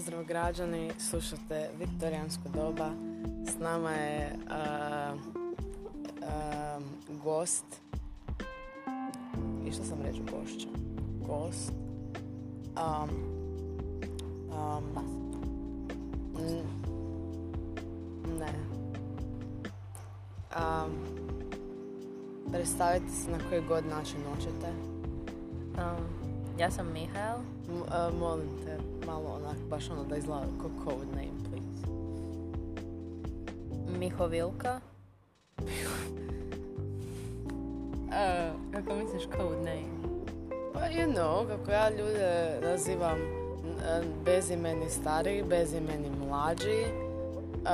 Pozdrav građani, slušate Viktorijansko doba. S nama je uh, uh, gost. I što sam reći gošća? Gost. Um, um, n- ne. Um, predstavite se na koji god način hoćete. Um, ja sam Mihael. M- uh, molim te, malo onak, baš ono da izgleda kao code name, please. Miho Vilka. uh, kako misliš code name? Pa you know, kako ja ljude nazivam n- bezimeni stari, bezimeni mlađi, uh,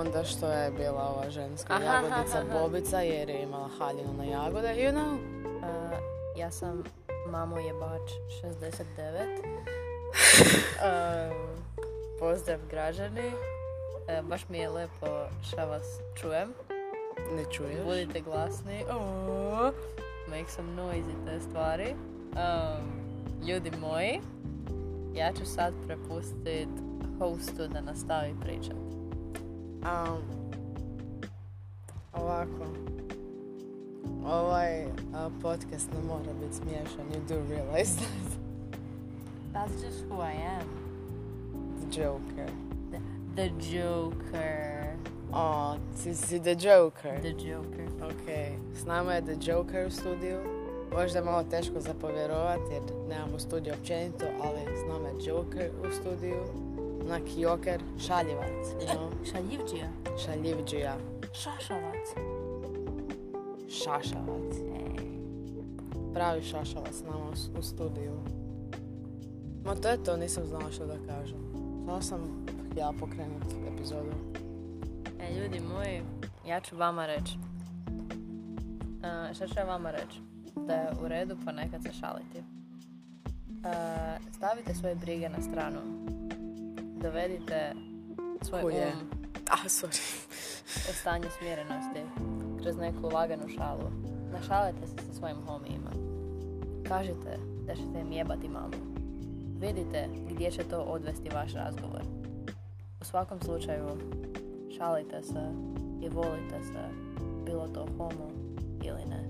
onda što je bila ova ženska Aha, jagodica aha, aha. Bobica jer je imala haljinu na jagode, you know. Uh, ja sam Mamo jebač 69. um, pozdrav građani. Uh, baš mi je lepo šta vas čujem. Ne čuješ? Budite glasni. Oh, make some noise i te stvari. Um, ljudi moji, ja ću sad prepustiti hostu da nastavi pričat. Um, ovako. Ovaj uh, podcast ne mora biti smiješan, you do realize that. That's just who I am. Joker. The, the Joker. Oh, ti si the Joker. The Joker. Ok, s nama je The Joker u studiju. Možda je malo teško za povjerovat jer nemamo studiju općenito, ali s nama je Joker u studiju. Onak Joker, šaljivac, you know? Šaljivđija. Šaljivđija, Šašavac. Šašavac. Pravi šašavac s nama u, studiju. Ma to je to, nisam znala što da kažem. Samo sam htjela pokrenuti epizodu. E, ljudi moji, ja ću vama reći. Uh, šta ću ja vama reći? Da je u redu pa nekad se šaliti. E, stavite svoje brige na stranu. Dovedite svoj Kuje. um Ah, sorry. u stanje smjerenosti kroz neku laganu šalu. Našalite se sa svojim homijima. Kažite da ćete im jebati mamu. Vidite gdje će to odvesti vaš razgovor. U svakom slučaju, šalite se i volite se, bilo to homo ili ne.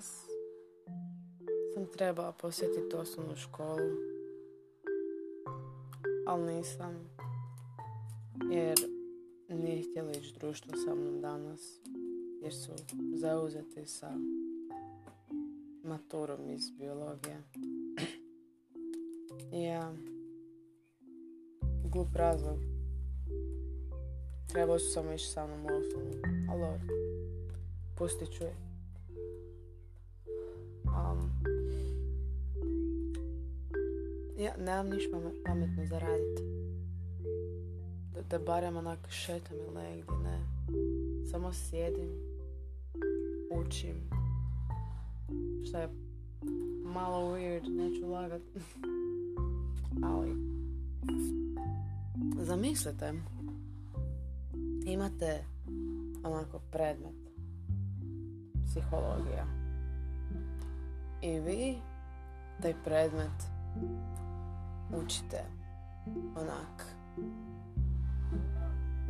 Danas sam trebala posjetiti osnovnu školu, ali nisam, jer nije htjela ići društvo sa mnom danas, jer su zauzeti sa maturom iz biologije. Ja, glup razlog. Trebao su samo ići sa mnom u osnovnu. Ali. Pustit ću je. Ja nemam ništa pame- pametno za raditi. Da, da barem onak šetam ili negdje, ne. Samo sjedim, učim. Šta je malo weird, neću lagat. Ali, zamislite, imate onako predmet, psihologija. I vi taj predmet učite onak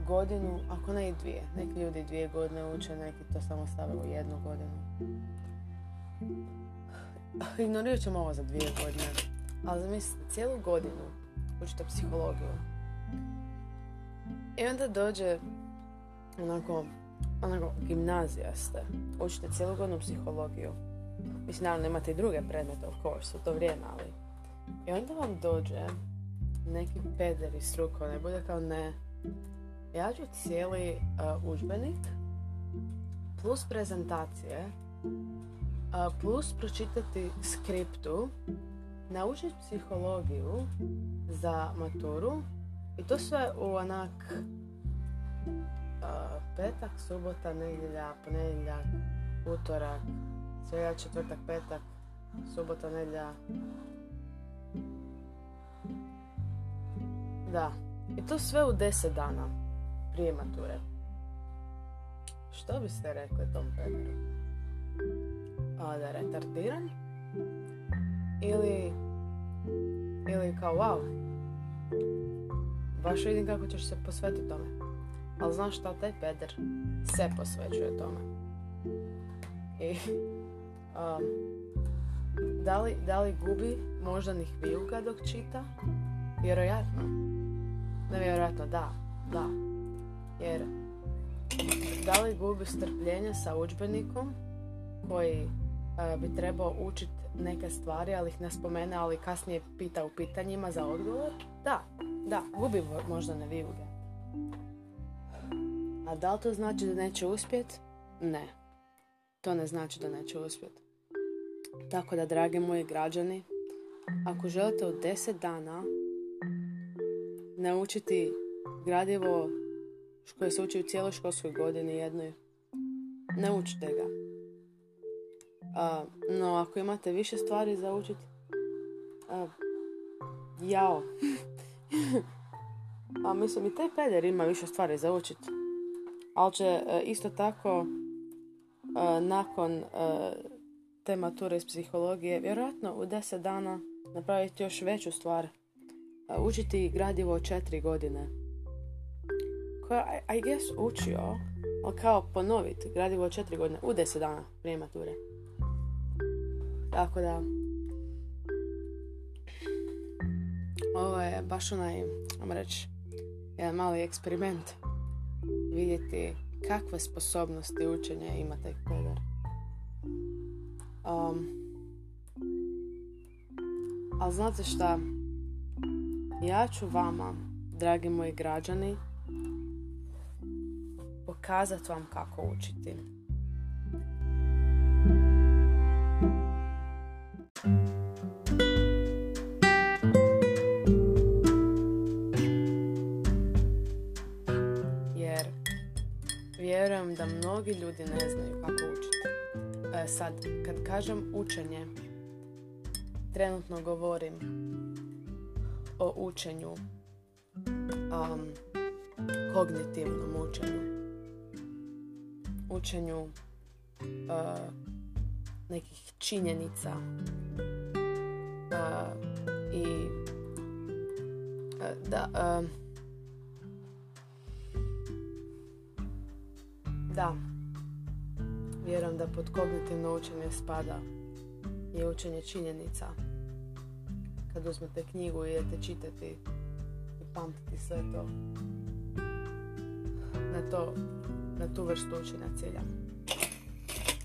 godinu, ako ne i dvije. Neki ljudi dvije godine uče, neki to samo stave u jednu godinu. Ignorirat ćemo ovo za dvije godine. Ali zamislite, cijelu godinu učite psihologiju. I onda dođe onako, onako gimnazija ste. Učite cijelu godinu psihologiju. Mislim, naravno imate i druge predmete, of course, u to vrijeme, ali... I onda vam dođe neki peder iz strukovne, bude kao ne. Ja ću cijeli uh, plus prezentacije uh, plus pročitati skriptu naučiti psihologiju za maturu i to sve u onak uh, petak, subota, nedjelja, ponedjeljak, utorak, srijeda, četvrtak, petak, subota, nedlja. Da. I to sve u deset dana prije mature. Što biste rekli tom Pederu? A, da je retardiran? Ili, ili kao wow, baš vidim kako ćeš se posvetiti tome. Ali znaš šta, taj peder se posvećuje tome. I um, da, li, da li gubi moždanih vijuga dok čita? Vjerojatno. Nevjerojatno, da, da. Jer da li gubi strpljenje sa udžbenikom koji uh, bi trebao učiti neke stvari, ali ih ne spomene, ali kasnije pita u pitanjima za odgovor? Da, da, gubi možda ne vijuge. A da li to znači da neće uspjet? Ne. To ne znači da neće uspjet. Tako da, drage moji građani, ako želite u 10 dana naučiti gradivo koje se uči u cijeloj školskoj godini jednoj, naučite ga. A, no, ako imate više stvari za učiti, jao. A mislim i taj peder ima više stvari za učiti. Ali će e, isto tako e, nakon e, te mature iz psihologije vjerojatno u deset dana napraviti još veću stvar. Učiti gradivo četiri godine. Koja, I guess, učio, ali kao ponoviti gradivo četiri godine u deset dana prije mature. Tako da, ovo je baš onaj, vam reći, jedan mali eksperiment. Vidjeti kakve sposobnosti učenja ima taj pedar. Um, ali znate šta? Ja ću vama, dragi moji građani, pokazat vam kako učiti. vjerujem da mnogi ljudi ne znaju kako učiti. E, sad, kad kažem učenje, trenutno govorim o učenju, um, kognitivnom učenju, učenju uh, nekih činjenica uh, i uh, da um, Da, vjerujem da pod kognitivno učenje spada i učenje činjenica. Kad uzmete knjigu i idete čitati i pamtiti sve to. Na, to, na tu vrstu učenja cilja.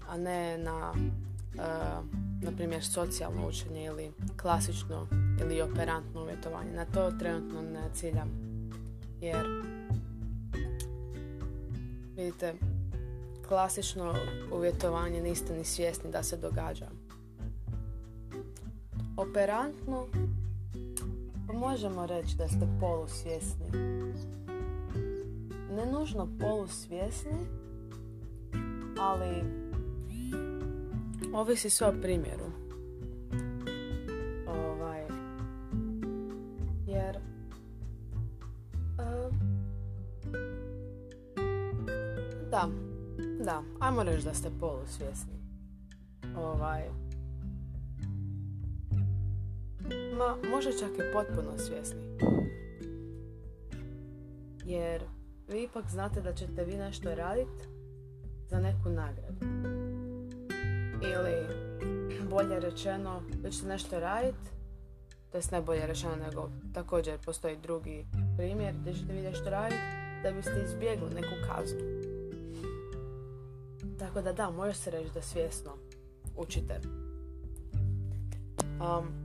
A ne na, uh, na primjer, socijalno učenje ili klasično ili operantno uvjetovanje. Na to trenutno ne ciljam. Jer, vidite, klasično uvjetovanje niste ni svjesni da se događa. Operantno pa možemo reći da ste polusvjesni. Ne nužno polusvjesni, ali ovisi sve o primjeru. Ovaj, jer uh, da, da, ajmo reći da ste polusvjesni. Ovaj... Ma, može čak i potpuno svjesni. Jer vi ipak znate da ćete vi nešto raditi za neku nagradu. Ili, bolje rečeno, vi ćete nešto raditi, to je najbolje rečeno nego također postoji drugi primjer gdje ćete vi nešto raditi da biste izbjegli neku kaznu. Tako da da, može se reći da svjesno učite. Um,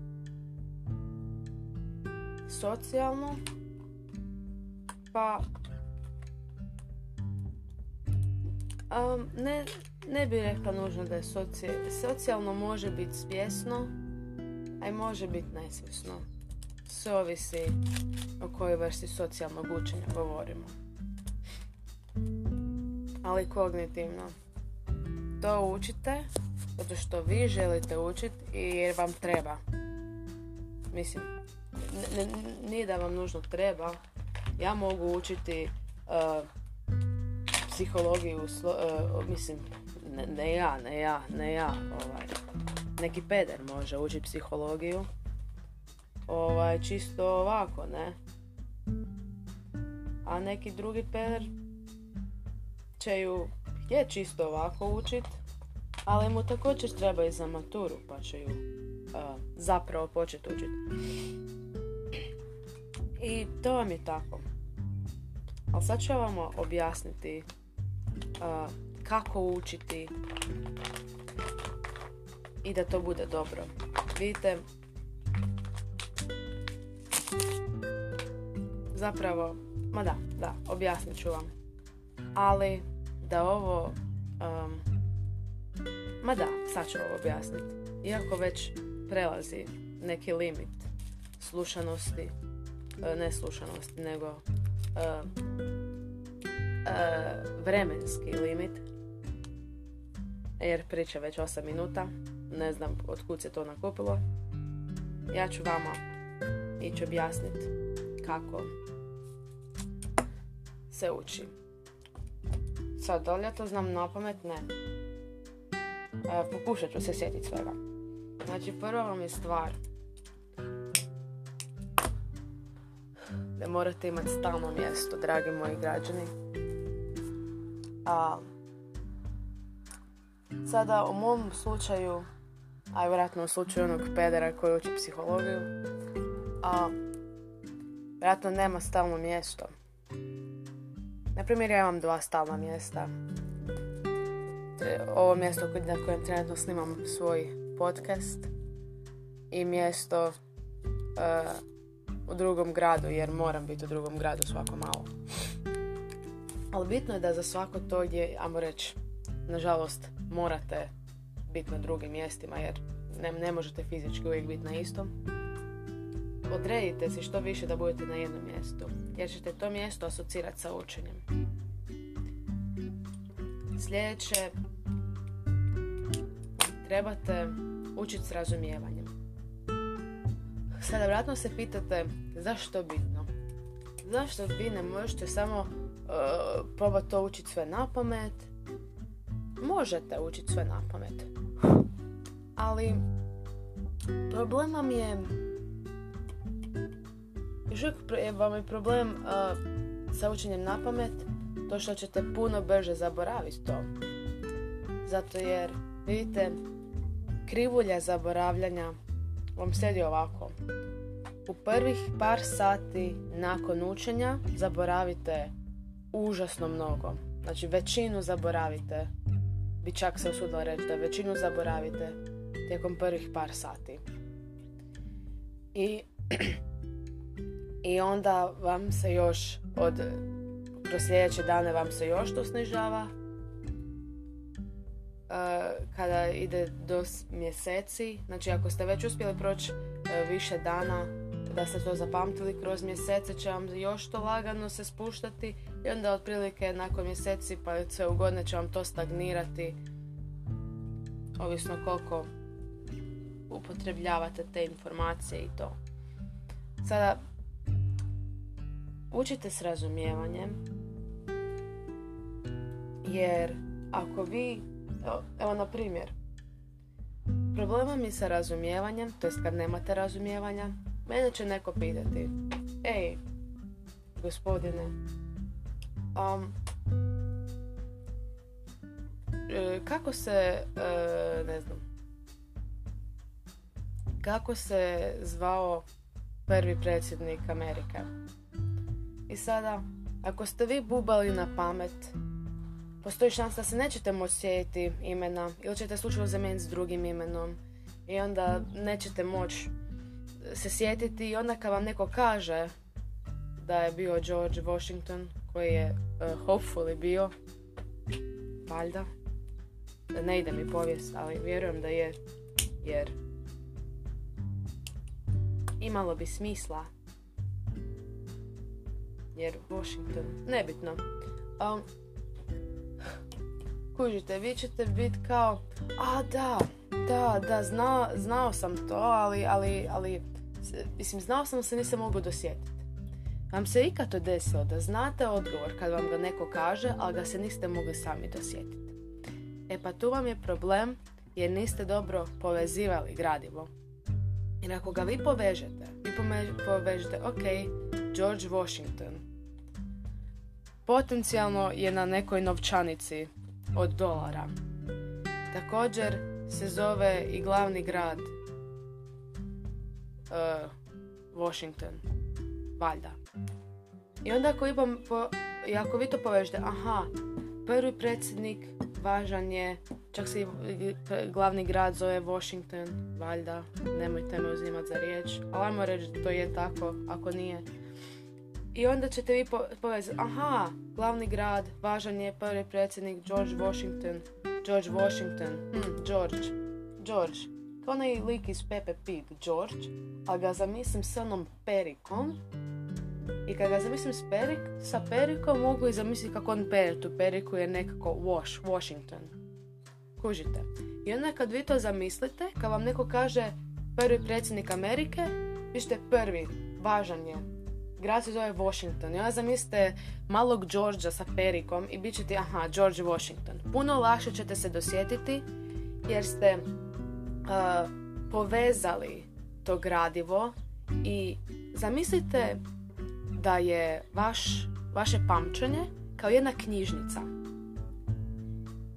socijalno, pa um, ne, ne bih rekla nužno da je socijalno može biti svjesno, a i može biti nesvjesno. Sve ovisi o kojoj vrsti socijalnog učenja govorimo. Ali kognitivno to učite zato što vi želite učiti jer vam treba. Mislim, ne, nije da vam nužno treba. Ja mogu učiti uh, psihologiju, uh, mislim, ne, ja, ne ja, ne ja, ovaj, neki peder može učiti psihologiju, ovaj, čisto ovako, ne, a neki drugi peder će ju je čisto ovako učit, ali mu također treba i za maturu, pa će ju zapravo početi učiti. I to vam je tako. Ali sad ću vam objasniti kako učiti i da to bude dobro. Vidite, zapravo, ma da, da, objasnit ću vam. Ali da ovo, um, ma da, sad ću ovo objasniti. Iako već prelazi neki limit slušanosti, ne slušanosti, nego uh, vremenski limit, jer priča već 8 minuta, ne znam od kud se to nakupilo. Ja ću vama ići objasniti kako se uči. Sad, da li ja to znam na pamet? Ne. E, pokušat ću se sjetiti svega. Znači, prva vam je stvar morate imati stalno mjesto, dragi moji građani. A, sada, u mom slučaju, a vjerojatno u slučaju onog pedera koji uči psihologiju, a, vjerojatno nema stalno mjesto. Na primjer, ja imam dva stalna mjesta. Ovo mjesto na kojem trenutno snimam svoj podcast i mjesto uh, u drugom gradu, jer moram biti u drugom gradu svako malo. Ali bitno je da za svako to gdje, ajmo reći, nažalost, morate biti na drugim mjestima, jer ne, ne možete fizički uvijek biti na istom odredite si što više da budete na jednom mjestu, jer ćete to mjesto asocirati sa učenjem. Sljedeće, trebate učiti s razumijevanjem. Sada vratno se pitate zašto bitno? Zašto vi ne možete samo uh, probati to učiti sve na pamet? Možete učiti sve na pamet. Ali problem vam je još uvijek vam je problem uh, sa učenjem na pamet to što ćete puno brže zaboraviti to. Zato jer, vidite, krivulja zaboravljanja vam slijedi ovako. U prvih par sati nakon učenja zaboravite užasno mnogo. Znači većinu zaboravite. Bi čak se usudila reći da većinu zaboravite tijekom prvih par sati. I i onda vam se još od kroz sljedeće dane vam se još to snižava kada ide do mjeseci znači ako ste već uspjeli proći e, više dana da ste to zapamtili kroz mjesece će vam još to lagano se spuštati i onda otprilike nakon mjeseci pa sve u godine će vam to stagnirati ovisno koliko upotrebljavate te informacije i to. Sada Učite s razumijevanjem, jer ako vi, evo na primjer, problema mi sa razumijevanjem, to jest kad nemate razumijevanja, mene će neko pitati, ej, gospodine, um, kako se, e, ne znam, kako se zvao prvi predsjednik Amerike? I sada, ako ste vi bubali na pamet, postoji šansa da se nećete moći sjetiti imena ili ćete slučajno zamijeniti s drugim imenom i onda nećete moći se sjetiti i onda kad vam neko kaže da je bio George Washington koji je uh, hopefully bio valjda ne ide mi povijest ali vjerujem da je jer imalo bi smisla jer Washington, nebitno. Um, kužite, vi ćete biti kao, a da, da, da, zna, znao sam to, ali, ali, ali, mislim, znao sam se nisam mogu dosjetiti. Vam se ikad to desilo da znate odgovor kad vam ga neko kaže, ali ga se niste mogli sami dosjetiti. E pa tu vam je problem jer niste dobro povezivali gradivo. Jer ako ga vi povežete, vi povežete, ok, George Washington, potencijalno je na nekoj novčanici od dolara. Također se zove i glavni grad uh, Washington, valjda. I onda ako vi, po, i ako vi to povežete, aha, prvi predsjednik važan je, čak se i glavni grad zove Washington, valjda, nemojte me uzimati za riječ, ali ajmo reći da to je tako, ako nije. I onda ćete vi povezati, aha, glavni grad, važan je prvi predsjednik George Washington, George Washington, hm, George, George, kao onaj lik iz Pepe Pig, George, a ga zamislim s onom perikom, i kad ga zamislim s perik, sa perikom mogu i zamisliti kako on pere tu periku je nekako wash, Washington. Kužite. I onda kad vi to zamislite, kad vam neko kaže prvi predsjednik Amerike, vi ste prvi, važan je. Grad se zove Washington. Onda zamislite malog Georgea sa perikom i bit ćete, aha, George Washington. Puno lakše ćete se dosjetiti jer ste uh, povezali to gradivo i zamislite da je vaš, vaše pamćenje kao jedna knjižnica.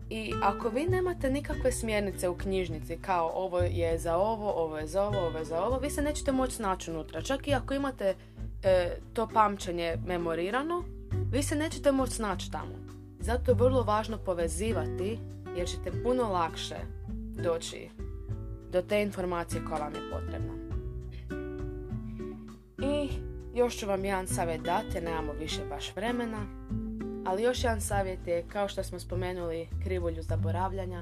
I ako vi nemate nikakve smjernice u knjižnici kao ovo je za ovo, ovo je za ovo, ovo je za ovo, vi se nećete moći snaći unutra. Čak i ako imate e, to pamćenje memorirano, vi se nećete moći snaći tamo. Zato je vrlo važno povezivati jer ćete puno lakše doći do te informacije koja vam je potrebna. I još ću vam jedan savjet dati, nemamo više baš vremena. Ali još jedan savjet je, kao što smo spomenuli, krivulju zaboravljanja.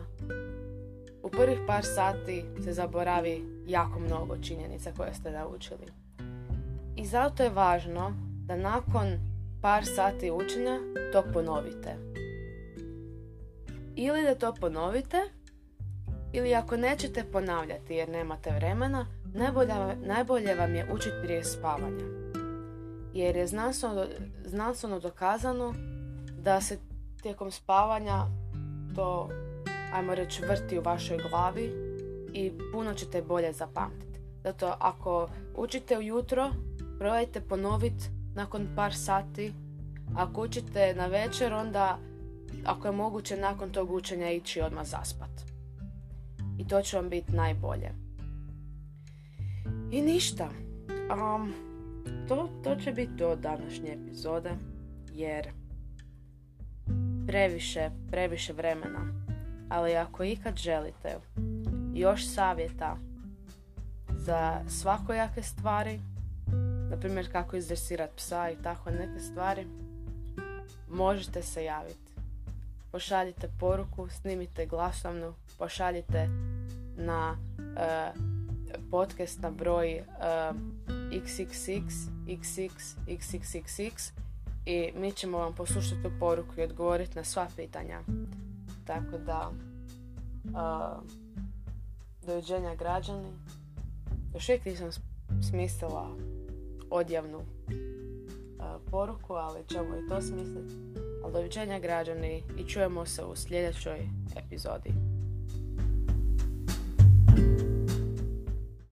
U prvih par sati se zaboravi jako mnogo činjenica koje ste naučili. I zato je važno da nakon par sati učenja to ponovite. Ili da to ponovite, ili ako nećete ponavljati jer nemate vremena, najbolje, najbolje vam je učiti prije spavanja jer je znanstveno, znanstveno dokazano da se tijekom spavanja to, ajmo reći, vrti u vašoj glavi i puno ćete bolje zapamtiti. Zato ako učite ujutro, probajte ponoviti nakon par sati. Ako učite na večer, onda ako je moguće nakon tog učenja ići odmah zaspat. I to će vam biti najbolje. I ništa. Um, to, to će biti to današnje epizode, jer previše, previše vremena. Ali ako ikad želite još savjeta za svakojake stvari, na primjer kako izdresirati psa i tako neke stvari, možete se javiti. Pošaljite poruku, snimite glasovnu, pošaljite na uh, podcast na broj uh, xxx xx xxxx i mi ćemo vam poslušati tu poruku i odgovoriti na sva pitanja. Tako da uh, doviđenja građani. Još uvijek nisam smislila odjavnu uh, poruku, ali ćemo i to smisliti. Ali doviđenja građani i čujemo se u sljedećoj epizodi.